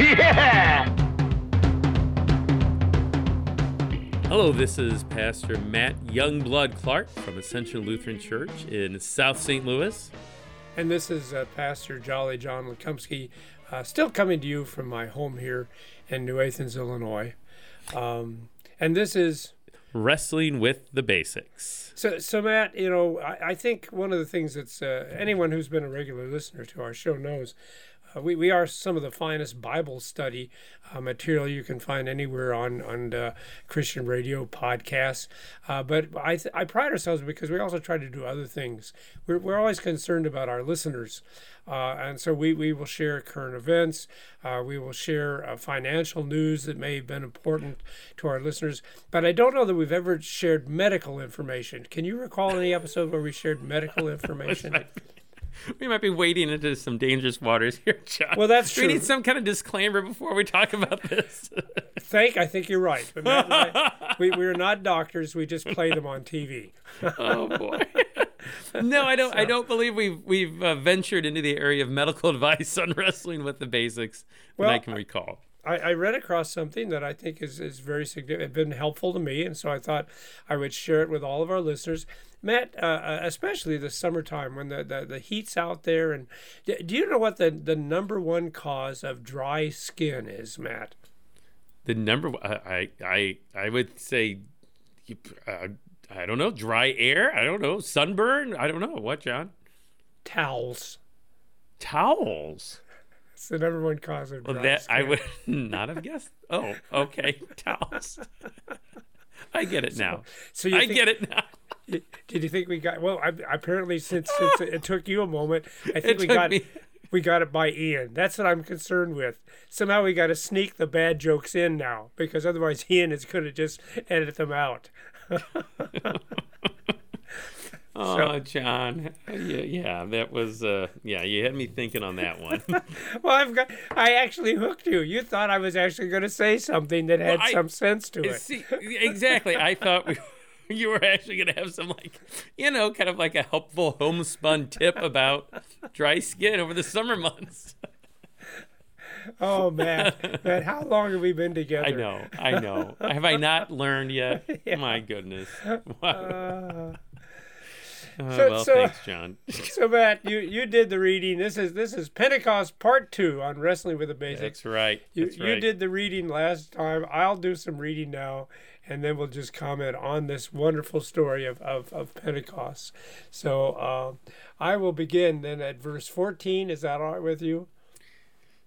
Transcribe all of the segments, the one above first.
Yeah! Hello, this is Pastor Matt Youngblood Clark from Ascension Lutheran Church in South St. Louis. And this is uh, Pastor Jolly John Lekumsky, uh, still coming to you from my home here in New Athens, Illinois. Um, and this is Wrestling with the Basics. so. So Matt, you know, I, I think one of the things that's uh, anyone who's been a regular listener to our show knows. Uh, we, we are some of the finest Bible study uh, material you can find anywhere on on uh, Christian radio podcasts. Uh, but I, th- I pride ourselves because we also try to do other things. We're, we're always concerned about our listeners. Uh, and so we, we will share current events. Uh, we will share uh, financial news that may have been important to our listeners. But I don't know that we've ever shared medical information. Can you recall any episode where we shared medical information? We might be wading into some dangerous waters here, John. Well, that's true. We need some kind of disclaimer before we talk about this. Thank, I think you're right. But Matt I, we, we're not doctors. We just play them on TV. oh boy. no, I don't. I don't believe we've we've uh, ventured into the area of medical advice on wrestling with the basics that I can recall. I, I read across something that I think is, is very significant, been helpful to me, and so I thought I would share it with all of our listeners. Matt, uh, uh, especially the summertime when the, the, the heat's out there, and do you know what the, the number one cause of dry skin is, Matt? The number I I I, I would say, uh, I don't know, dry air. I don't know, sunburn. I don't know what, John. Towels. Towels. It's the number one cause of Well, that I would not have guessed. Oh, okay, towels. I get it now. So you I think- get it now. Did you think we got? Well, I, apparently, since since it took you a moment, I think It we got me- we got it by Ian. That's what I'm concerned with. Somehow we got to sneak the bad jokes in now, because otherwise Ian is going to just edit them out. Oh, John. Yeah, yeah, that was. Uh, yeah, you had me thinking on that one. Well, I've got. I actually hooked you. You thought I was actually going to say something that had Well, I- some sense to it. See, exactly. I thought we, you were actually going to have some, like, you know, kind of like a helpful homespun tip about dry skin over the summer months. Oh man, man, how long have we been together? I know. I know. Have I not learned yet? My goodness. Wow. So- well, so- thanks, John. So Matt, you you did the reading. This is this is Pentecost Part Two on wrestling with the basics. That's right. You, That's you right. did the reading last time. I'll do some reading now, and then we'll just comment on this wonderful story of, of, of Pentecost. So um, I will begin then at verse 14. Is that all right with you?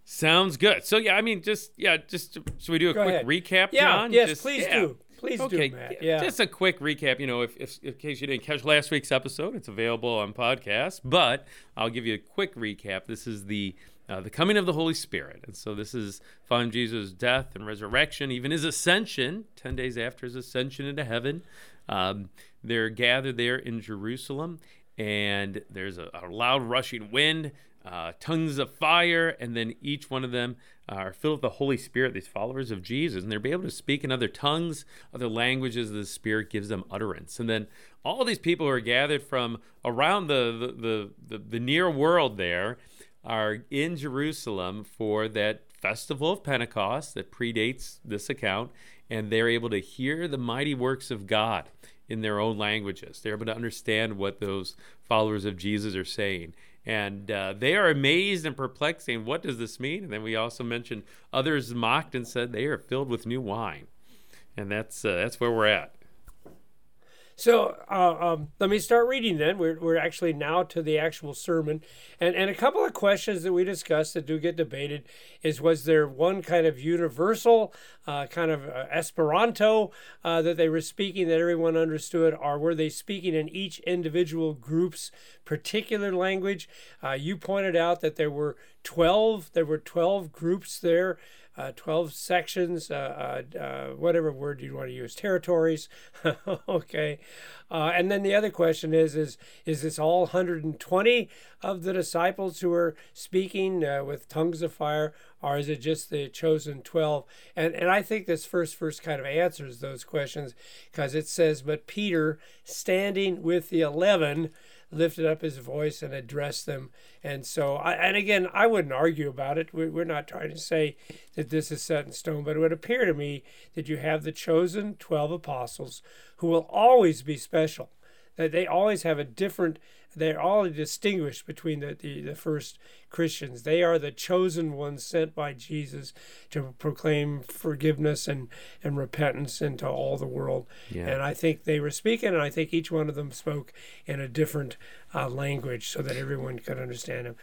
Sounds good. So yeah, I mean, just yeah, just should we do a Go quick ahead. recap, Yeah, John? yes, Just- please yeah. do. Please Okay, do, Matt. Yeah. just a quick recap. You know, if, if in case you didn't catch last week's episode, it's available on podcast. But I'll give you a quick recap. This is the uh, the coming of the Holy Spirit, and so this is following Jesus' death and resurrection, even his ascension, ten days after his ascension into heaven. Um, they're gathered there in Jerusalem, and there's a, a loud rushing wind. Uh, tongues of fire, and then each one of them are filled with the Holy Spirit, these followers of Jesus, and they'll be able to speak in other tongues, other languages. The Spirit gives them utterance. And then all these people who are gathered from around the, the, the, the, the near world there are in Jerusalem for that festival of Pentecost that predates this account, and they're able to hear the mighty works of God in their own languages. They're able to understand what those followers of Jesus are saying. And uh, they are amazed and perplexed, saying, What does this mean? And then we also mentioned others mocked and said, They are filled with new wine. And that's, uh, that's where we're at. So uh, um, let me start reading then. We're, we're actually now to the actual sermon. And, and a couple of questions that we discussed that do get debated is was there one kind of universal, uh, kind of uh, Esperanto uh, that they were speaking that everyone understood, or were they speaking in each individual group's particular language? Uh, you pointed out that there were 12, there were 12 groups there. Uh, 12 sections, uh, uh, uh, whatever word you want to use, territories. okay. Uh, and then the other question is, is, is this all 120 of the disciples who are speaking with tongues of fire, or is it just the chosen 12? And, and I think this first verse kind of answers those questions because it says, But Peter, standing with the 11, lifted up his voice and addressed them. And so, I, and again, I wouldn't argue about it. We're not trying to say that this is set in stone, but it would appear to me that you have the chosen 12 apostles who will always be special, that they always have a different they're all distinguished between the, the, the, first Christians. They are the chosen ones sent by Jesus to proclaim forgiveness and, and repentance into all the world. Yeah. And I think they were speaking, and I think each one of them spoke in a different uh, language so that everyone could understand them.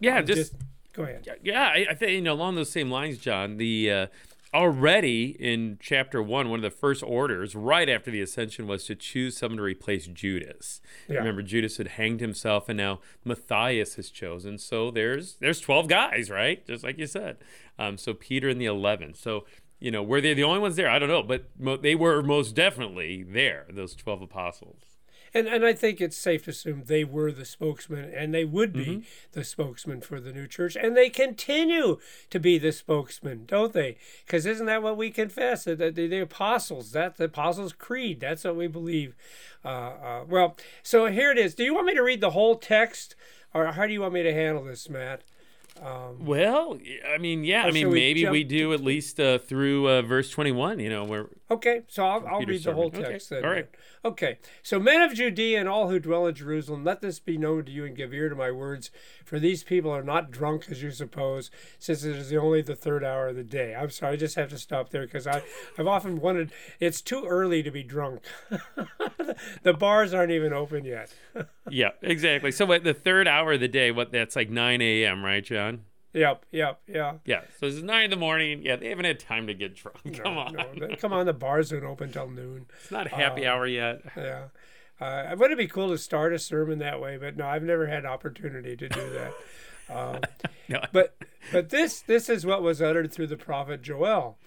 Yeah, just, just, go ahead. Yeah, I, I think you know along those same lines, John. The uh, already in chapter one, one of the first orders right after the ascension was to choose someone to replace Judas. Yeah. Remember, Judas had hanged himself, and now Matthias has chosen. So there's there's twelve guys, right? Just like you said. Um, so Peter and the eleven. So you know, were they the only ones there? I don't know, but mo- they were most definitely there. Those twelve apostles and and I think it's safe to assume they were the spokesman, and they would be mm-hmm. the spokesman for the new church, and they continue to be the spokesman, don't they? Because isn't that what we confess? That the, the apostles, that the apostles' creed, that's what we believe. Uh, uh, well, so here it is. Do you want me to read the whole text, or how do you want me to handle this, Matt? Um, well, I mean, yeah. I mean, we maybe we do at least uh, through uh, verse twenty-one. You know, where. Okay, so I'll, I'll read the whole text okay. then. All right. Okay, so men of Judea and all who dwell in Jerusalem, let this be known to you and give ear to my words. For these people are not drunk as you suppose, since it is only the third hour of the day. I'm sorry, I just have to stop there because I, I've often wondered. It's too early to be drunk. the bars aren't even open yet. yeah, exactly. So at the third hour of the day, what that's like 9 a.m., right, John? Yep, yep, yeah. Yeah, so it's nine in the morning. Yeah, they haven't had time to get drunk. Come on. No. Come on, the bars don't open till noon. It's not happy uh, hour yet. Yeah. Uh, would it be cool to start a sermon that way? But no, I've never had opportunity to do that. Um, no. But but this this is what was uttered through the prophet Joel.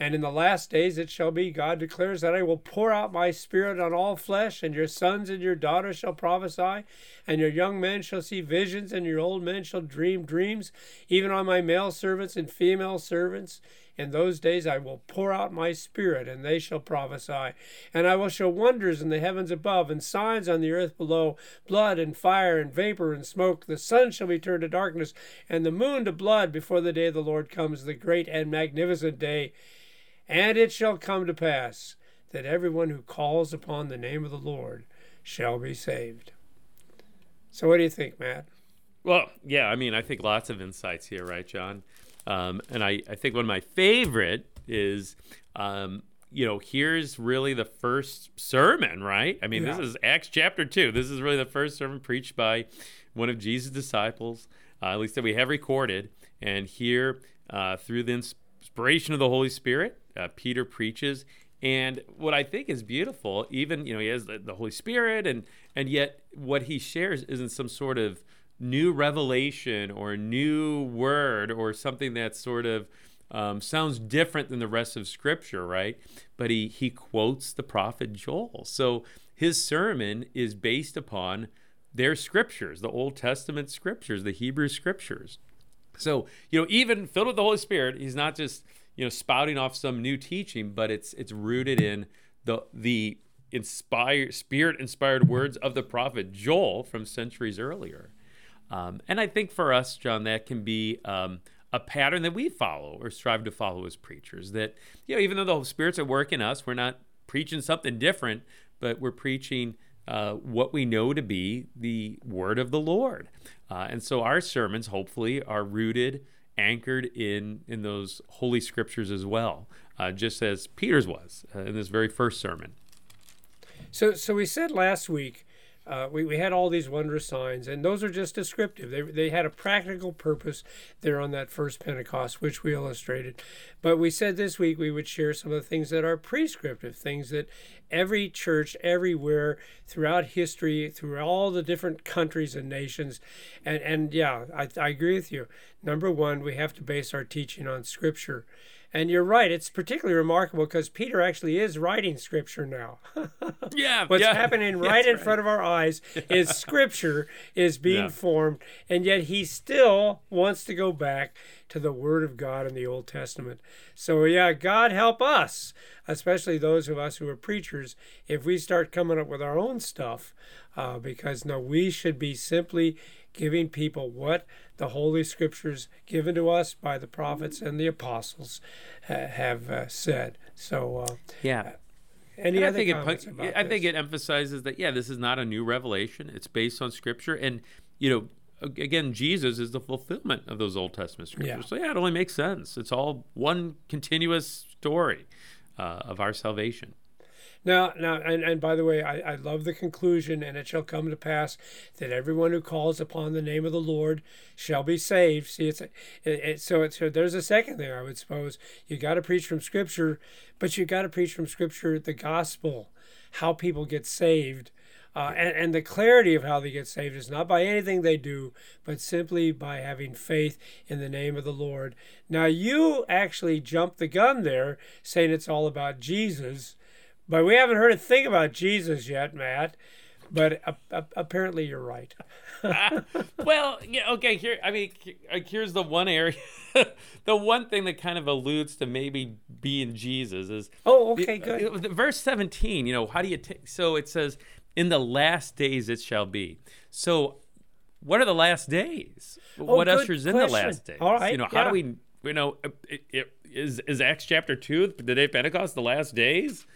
And in the last days it shall be, God declares, that I will pour out my spirit on all flesh, and your sons and your daughters shall prophesy, and your young men shall see visions, and your old men shall dream dreams, even on my male servants and female servants. In those days I will pour out my spirit, and they shall prophesy. And I will show wonders in the heavens above, and signs on the earth below blood and fire and vapor and smoke. The sun shall be turned to darkness, and the moon to blood before the day of the Lord comes, the great and magnificent day. And it shall come to pass that everyone who calls upon the name of the Lord shall be saved. So, what do you think, Matt? Well, yeah, I mean, I think lots of insights here, right, John? Um, and I, I think one of my favorite is, um, you know, here's really the first sermon, right? I mean, yeah. this is Acts chapter 2. This is really the first sermon preached by one of Jesus' disciples, uh, at least that we have recorded. And here, uh, through the inspiration of the Holy Spirit, uh, Peter preaches. And what I think is beautiful, even you know, he has the, the Holy Spirit, and and yet what he shares isn't some sort of new revelation or new word or something that sort of um, sounds different than the rest of Scripture, right? But he he quotes the prophet Joel, so his sermon is based upon their scriptures, the Old Testament scriptures, the Hebrew scriptures. So you know, even filled with the Holy Spirit, he's not just you know spouting off some new teaching, but it's it's rooted in the the inspired spirit inspired words of the prophet Joel from centuries earlier. Um, and I think for us, John, that can be um, a pattern that we follow or strive to follow as preachers. That you know, even though the Holy Spirit's at work in us, we're not preaching something different, but we're preaching uh, what we know to be the word of the Lord. Uh, and so our sermons, hopefully, are rooted anchored in in those holy scriptures as well, uh, just as Peter's was uh, in this very first sermon. So, so we said last week uh, we, we had all these wondrous signs, and those are just descriptive. They, they had a practical purpose there on that first Pentecost, which we illustrated. But we said this week we would share some of the things that are prescriptive, things that every church everywhere throughout history, through all the different countries and nations, and, and yeah, I, I agree with you. number one, we have to base our teaching on Scripture. And you're right, it's particularly remarkable because Peter actually is writing Scripture now. Yeah, What's yeah. happening right in front of our eyes is Scripture is being Yeah. formed, and yet he still wants to go back to the Word of God in the Old Testament. So, yeah, God help us, especially those of us who are preachers, if we start coming up with our own stuff, uh, because no, we should be simply giving people what the Holy Scriptures given to us by the prophets and the apostles ha- have uh, said. So, uh, Yeah. any And I think it comments about I think it emphasizes that yeah, this is not a new revelation. It's based on scripture and you know again Jesus is the fulfillment of those Old Testament scriptures. Yeah. So yeah, it only makes sense. It's all one continuous story uh, of our salvation. Now, now, and, and by the way, I, I love the conclusion, and it shall come to pass that everyone who calls upon the name of the Lord shall be saved. See, it's, it, it, so it's so there's a second there. I would suppose you got to preach from Scripture, but you got to preach from Scripture the gospel, how people get saved. Uh, and, and the clarity of how they get saved is not by anything they do, but simply by having faith in the name of the Lord. Now, you actually jumped the gun there, saying it's all about Jesus. But we haven't heard a thing about Jesus yet, Matt. But apparently you're right. well, yeah, okay. Here, I mean, here's the one area, the one thing that kind of alludes to maybe being Jesus is Oh, okay, good. Uh, the- Verse 17, you know, how do you take? So it says, "In the last days it shall be." So, what are the last days? what Oh, good ushers in the last days? All right, you know, how yeah. do we, you know, uh, it, it, is is Acts chapter two, the day of Pentecost, the last days?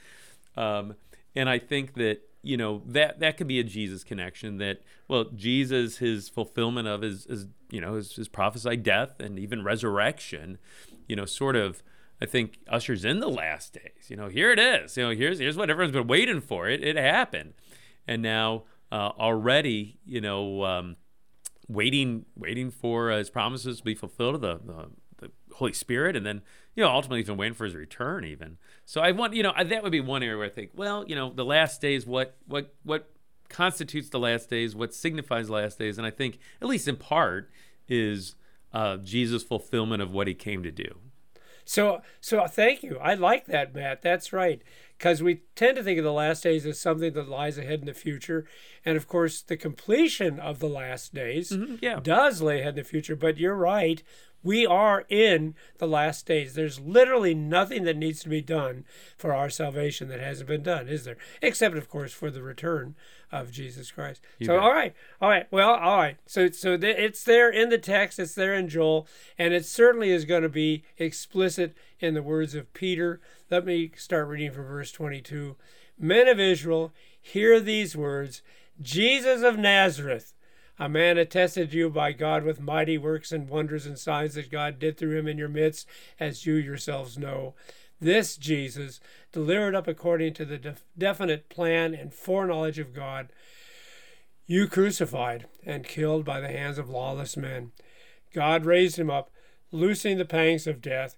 Um, and I think that you know that that could be a Jesus connection. That well, Jesus, his fulfillment of his, his you know his, his prophesied death and even resurrection, you know, sort of. I think ushers in the last days. You know, here it is. You know, here's here's what everyone's been waiting for. It it happened, and now uh, already, you know, um, waiting waiting for uh, his promises to be fulfilled the the Holy Spirit, and then you know ultimately even waiting for his return. Even so, I want you know I- that would be one area where I think, well, you know, the last days, what what what constitutes the last days, what signifies the last days, and I think at least in part is uh, Jesus' fulfillment of what he came to do. So, so thank you. I like that, Matt. That's right. Because we tend to think of the last days as something that lies ahead in the future. And of course, the completion of the last days yeah. does lay ahead in the future. But you're right. We are in the last days. There's literally nothing that needs to be done for our salvation that hasn't been done, is there? Except, of course, for the return of Jesus Christ. so, bet. all right, all right. Well, all right. So, so th- it's there in the text. It's there in Joel, and it certainly is going to be explicit in the words of Peter. Let me start reading from verse 22. Men of Israel, hear these words: Jesus of Nazareth a man attested you by God with mighty works and wonders and signs that God did through him in your midst, as you yourselves know. This Jesus, delivered up according to the def- definite plan and foreknowledge of God, you crucified and killed by the hands of lawless men. God raised him up, loosing the pangs of death,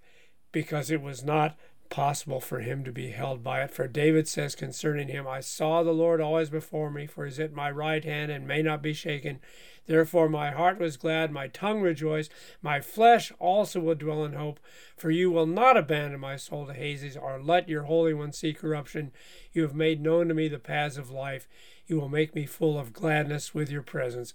because it was not possible for him to be held by it. For David says concerning him, I saw the Lord always before me, for is at my right hand and may not be shaken. Therefore my heart was glad, my tongue rejoiced, my flesh also will dwell in hope. For you will not abandon my soul to Hades, or let your Holy One see corruption. You have made known to me the paths of life. You will make me full of gladness with your presence.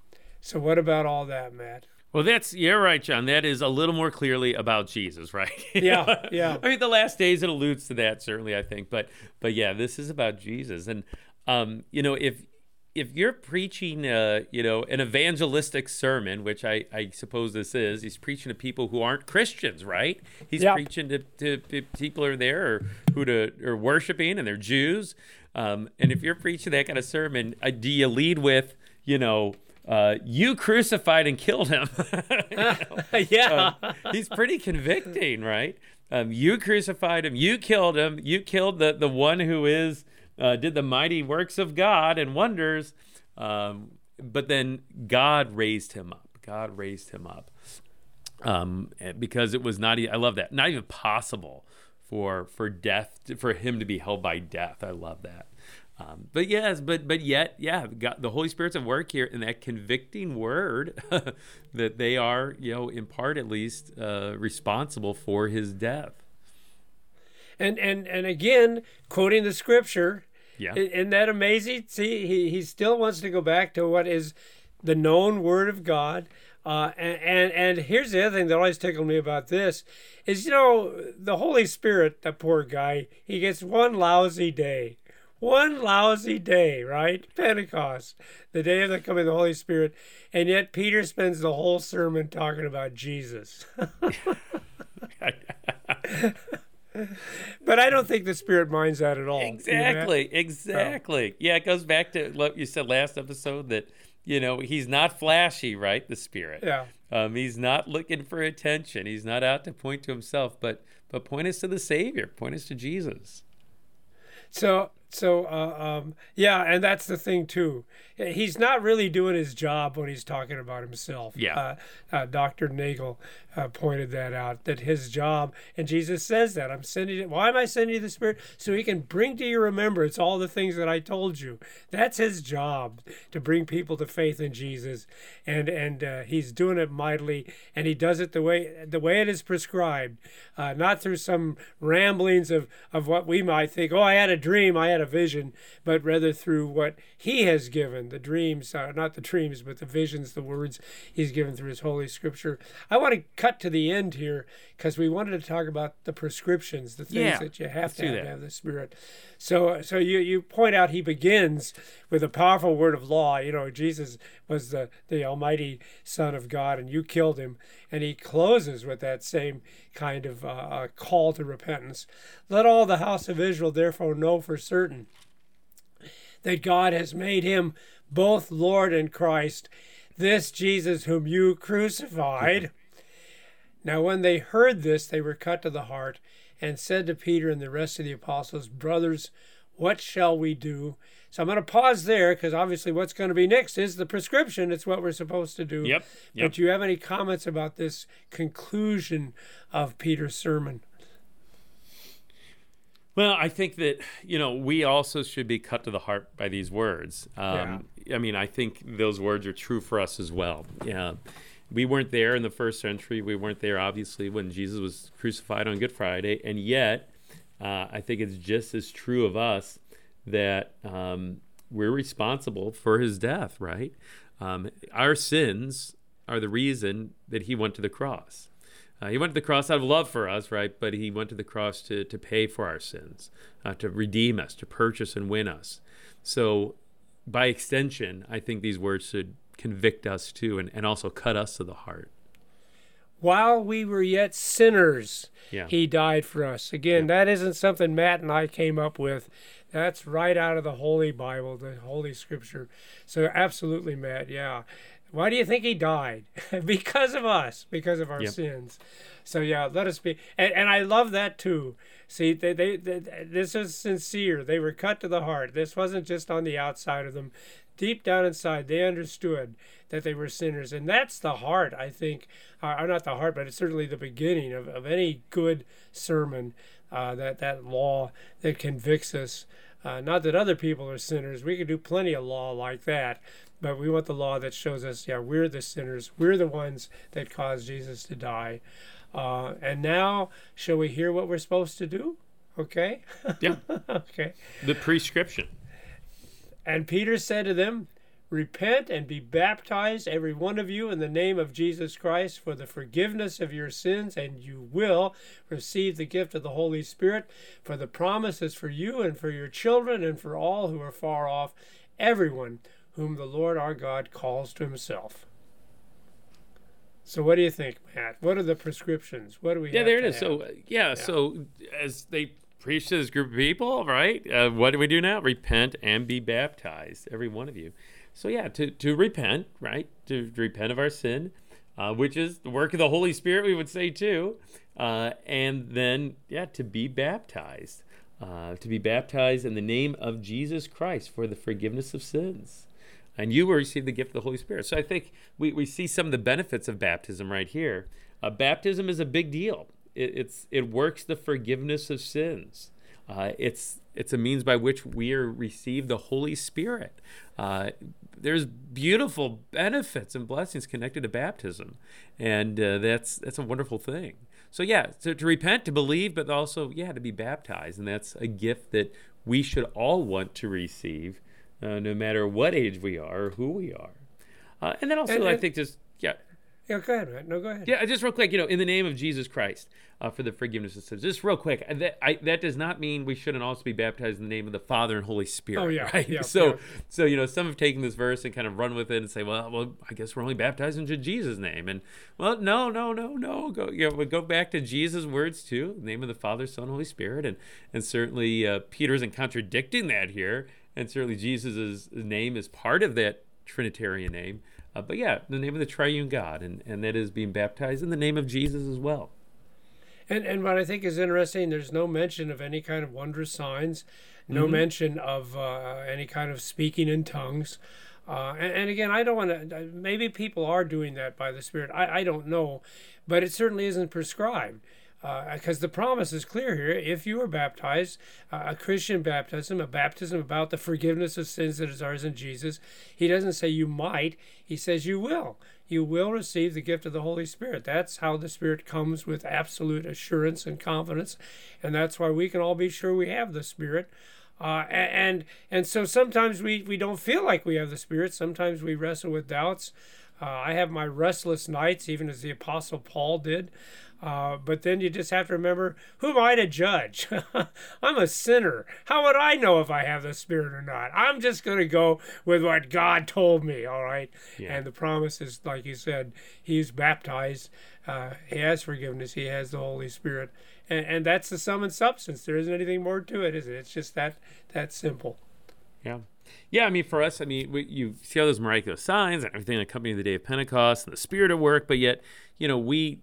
So what about all that, Matt? Well, that's you're right, John. That is a little more clearly about Jesus, right? Yeah, yeah. I mean, the last days it alludes to that certainly, I think, but but yeah, this is about Jesus, and um, you know, if if you're preaching, uh, you know, an evangelistic sermon, which I, I suppose this is, he's preaching to people who aren't Christians, right? He's Yeah. preaching to, to, to people who are there or who to, are worshiping and they're Jews. Um, and if you're preaching that kind of sermon, uh, do you lead with, you know, uh, you crucified and killed him. yeah. He's pretty convicting, right? Um, you crucified him. You killed him. You killed the, the one who is uh, did the mighty works of God and wonders. Um, but then God raised him up. God raised him up um, because it was not. I love that. Not even possible for for death for him to be held by death. I love that. Um, but yes, but but yet, yeah, God, the Holy Spirit's at work here, and that convicting word that they are, you know, in part at least, uh, responsible for his death. And and and again, quoting the scripture. Yeah. Isn't that amazing? See, he, he still wants to go back to what is the known word of God. Uh, and, and and here's the other thing that always tickled me about this is you know the Holy Spirit, that poor guy, he gets one lousy day, one lousy day, right? Pentecost, the day of the coming of the Holy Spirit, and yet Peter spends the whole sermon talking about Jesus. But I don't think the Spirit minds that at all. You know? Exactly, exactly. Yeah, it goes back to what you said last episode that you know he's not flashy, right? The Spirit. Yeah. Um, he's not looking for attention. He's not out to point to himself, but but point us to the Savior. Point us to Jesus. So so uh, um, yeah, and that's the thing too. He's not really doing his job when he's talking about himself. Yeah. Uh, uh, Dr. Nagel uh, pointed that out. That his job, and Jesus says that I'm sending it. Why am I sending you the Spirit? So he can bring to your remembrance all the things that I told you. That's his job to bring people to faith in Jesus, and and uh, he's doing it mightily, and he does it the way the way it is prescribed, uh, not through some ramblings of of what we might think. Oh, I had a dream, I had a vision, but rather through what he has given the dreams, uh, not the dreams, but the visions, the words he's given through his holy scripture. I want to cut to the end here because we wanted to talk about the prescriptions, the things Yeah, that you have to have, that. to have the Spirit. So, so you you point out he begins with a powerful word of law. You know, Jesus was the the Almighty Son of God, and you killed him. And he closes with that same kind of uh, uh, call to repentance. Let all the house of Israel therefore know for certain that God has made him both Lord and Christ, this Jesus whom you crucified. Now, when they heard this, they were cut to the heart and said to Peter and the rest of the apostles, Brothers, what shall we do? So I'm going to pause there because obviously what's going to be next is the prescription. It's what we're supposed to do. Yep, yep. But do you have any comments about this conclusion of Peter's sermon? Well, I think that you know we also should be cut to the heart by these words. Um, I mean, I think those words are true for us as well. Yeah, we weren't there in the first century. We weren't there, obviously, when Jesus was crucified on Good Friday, and yet uh, I think it's just as true of us that um, we're responsible for His death. Right? Um, our sins are the reason that He went to the cross. Uh, he went to the cross out of love for us, right? But he went to the cross to, to pay for our sins, uh, to redeem us, to purchase and win us. So, by extension, I think these words should convict us too and, and also cut us to the heart. While we were yet sinners, Yeah. he died for us. Again, that isn't something Matt and I came up with. That's right out of the Holy Bible, the Holy Scripture. So, absolutely, Matt. Yeah. Why do you think he died? because of us, because of our Yep. sins. So, yeah, let us be. And, and I love that too. See, they, they, they, this is sincere. They were cut to the heart. This wasn't just on the outside of them. Deep down inside, they understood that they were sinners. And that's the heart, I think, uh, or not the heart, but it's certainly the beginning of, of any good sermon, uh, that, that law that convicts us. Uh, not that other people are sinners. We could do plenty of law like that. But we want the law that shows us, yeah, we're the sinners. We're the ones that caused Jesus to die. Uh, and now, shall we hear what we're supposed to do? Okay. Yeah. okay. the prescription. And Peter said to them, Repent and be baptized, every one of you, in the name of Jesus Christ for the forgiveness of your sins, and you will receive the gift of the Holy Spirit. For the promise is for you and for your children and for all who are far off, everyone whom the Lord our God calls to himself. So, what do you think, Matt? What are the prescriptions? What do we Yeah, have there it is. have? So, uh, yeah, so as they preach to this group of people, right? Uh, what do we do now? Repent and be baptized, every one of you. so yeah, to to repent, right? To, to repent of our sin, uh, which is the work of the Holy Spirit, we would say too, uh, and then yeah, to be baptized, uh, to be baptized in the name of Jesus Christ for the forgiveness of sins. And you will receive the gift of the Holy Spirit. So I think we, we see some of the benefits of baptism right here. Uh, baptism is a big deal. It, it's it works the forgiveness of sins. Uh, it's it's a means by which we are receive the Holy Spirit. Uh, there's beautiful benefits and blessings connected to baptism, and uh, that's that's a wonderful thing. So yeah, to, to repent, to believe, but also yeah, to be baptized, and that's a gift that we should all want to receive, uh, no matter what age we are or who we are. Uh, and then also, And- I think just yeah, Yeah, go ahead, Matt. No, go ahead. yeah, just real quick, you know, in the name of Jesus Christ uh, for the forgiveness of sins. Just real quick, that I, that does not mean we shouldn't also be baptized in the name of the Father and Holy Spirit. Oh, yeah, right? yeah, so, yeah. so you know, some have taken this verse and kind of run with it and say, well, well, I guess we're only baptized into Jesus' name. And well, no, no, no, no. Go, you know, go back to Jesus' words too, name of the Father, Son, Holy Spirit, and and certainly uh, Peter isn't contradicting that here, and certainly Jesus' name is part of that Trinitarian name. Uh, but yeah, the name of the triune God, and, and that is being baptized in the name of Jesus as well. And and what I think is interesting, there's no mention of any kind of wondrous signs, no Mm-hmm. mention of uh, any kind of speaking in tongues. Uh, and, and again, I don't want to. Maybe people are doing that by the Spirit. I, I don't know, but it certainly isn't prescribed. Because the promise is clear here. If you are baptized, uh, a Christian baptism, a baptism about the forgiveness of sins that is ours in Jesus, he doesn't say you might, he says you will. You will receive the gift of the Holy Spirit. That's how the Spirit comes with absolute assurance and confidence. And that's why we can all be sure we have the Spirit. Uh, and and so sometimes we, we don't feel like we have the Spirit. Sometimes we wrestle with doubts. Uh, I have my restless nights, even as the Apostle Paul did. Uh, but then you just have to remember who am I to judge? I'm a sinner. How would I know if I have the Spirit or not? I'm just going to go with what God told me, all right? Yeah. And the promise is, like you said, He's baptized, uh, He has forgiveness, He has the Holy Spirit. And, and that's the sum and substance. There isn't anything more to it, is it? It's just that that simple. Yeah. Yeah, I mean, for us, I mean, we, you see all those miraculous signs and everything that accompany the day of Pentecost and the Spirit at work, but yet, you know, we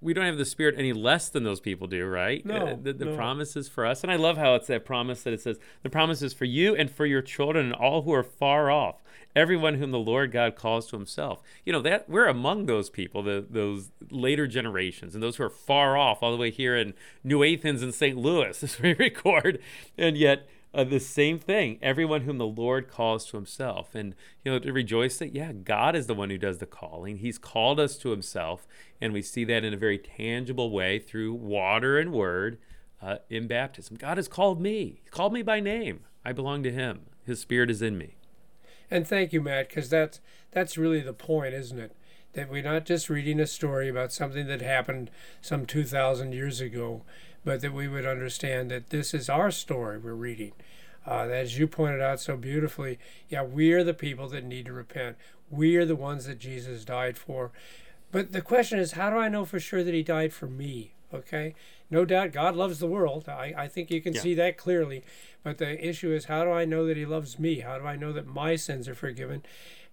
we don't have the Spirit any less than those people do, right? No, Uh, the the no. promise is for us, and I love how it's that promise that it says the promise is for you and for your children and all who are far off, everyone whom the Lord God calls to Himself. You know that we're among those people, the those later generations, and those who are far off, all the way here in New Athens and St. Louis, as we record, and yet uh, the same thing. Everyone whom the lord calls to himself. And you know to rejoice that yeah god is the one who does the calling. He's called us to himself. And we see that in a very tangible way through water and word uh, in baptism. God has called me. He called me by name. I belong to him. His spirit is in me. And thank you, Matt, because that's that's really the point, isn't it? That we're not just reading a story about something that happened some two thousand years ago, but that we would understand that this is our story we're reading. Uh, as you pointed out so beautifully, yeah, we are the people that need to repent. We are the ones that Jesus died for. But the question is, how do I know for sure that he died for me? Okay, no doubt God loves the world. I, I think you can Yeah. see that clearly. But the issue is, how do I know that he loves me? How do I know that my sins are forgiven?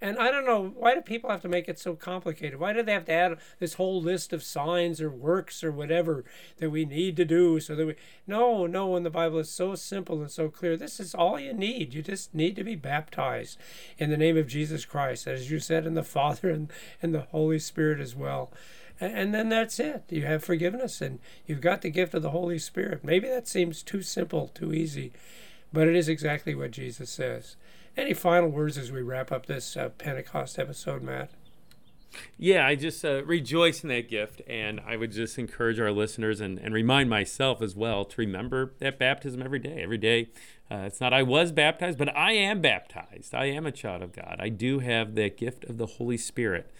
And I don't know, why do people have to make it so complicated? Why do they have to add this whole list of signs or works or whatever that we need to do so that we. No, no, when the Bible is so simple and so clear, this is all you need. You just need to be baptized in the name of Jesus Christ, as you said, in the Father and, and the Holy Spirit as well. And, then that's it. You have forgiveness and you've got the gift of the Holy Spirit. Maybe that seems too simple, too easy, but it is exactly what Jesus says. Any final words as we wrap up this uh, Pentecost episode, Matt? Yeah, I just uh, rejoice in that gift, and I would just encourage our listeners and, and remind myself as well to remember that baptism every day. Every day, uh, it's not I was baptized, but I am baptized. I am a child of God. I do have that gift of the Holy Spirit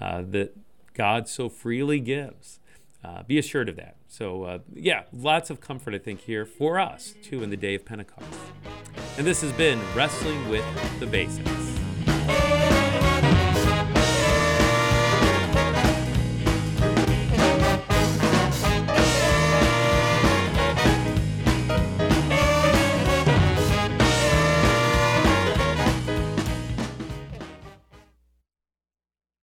uh, that God so freely gives. Uh, be assured of that. So, uh, yeah, lots of comfort, I think, here for us, too, in the day of Pentecost. And this has been Wrestling with the Basics.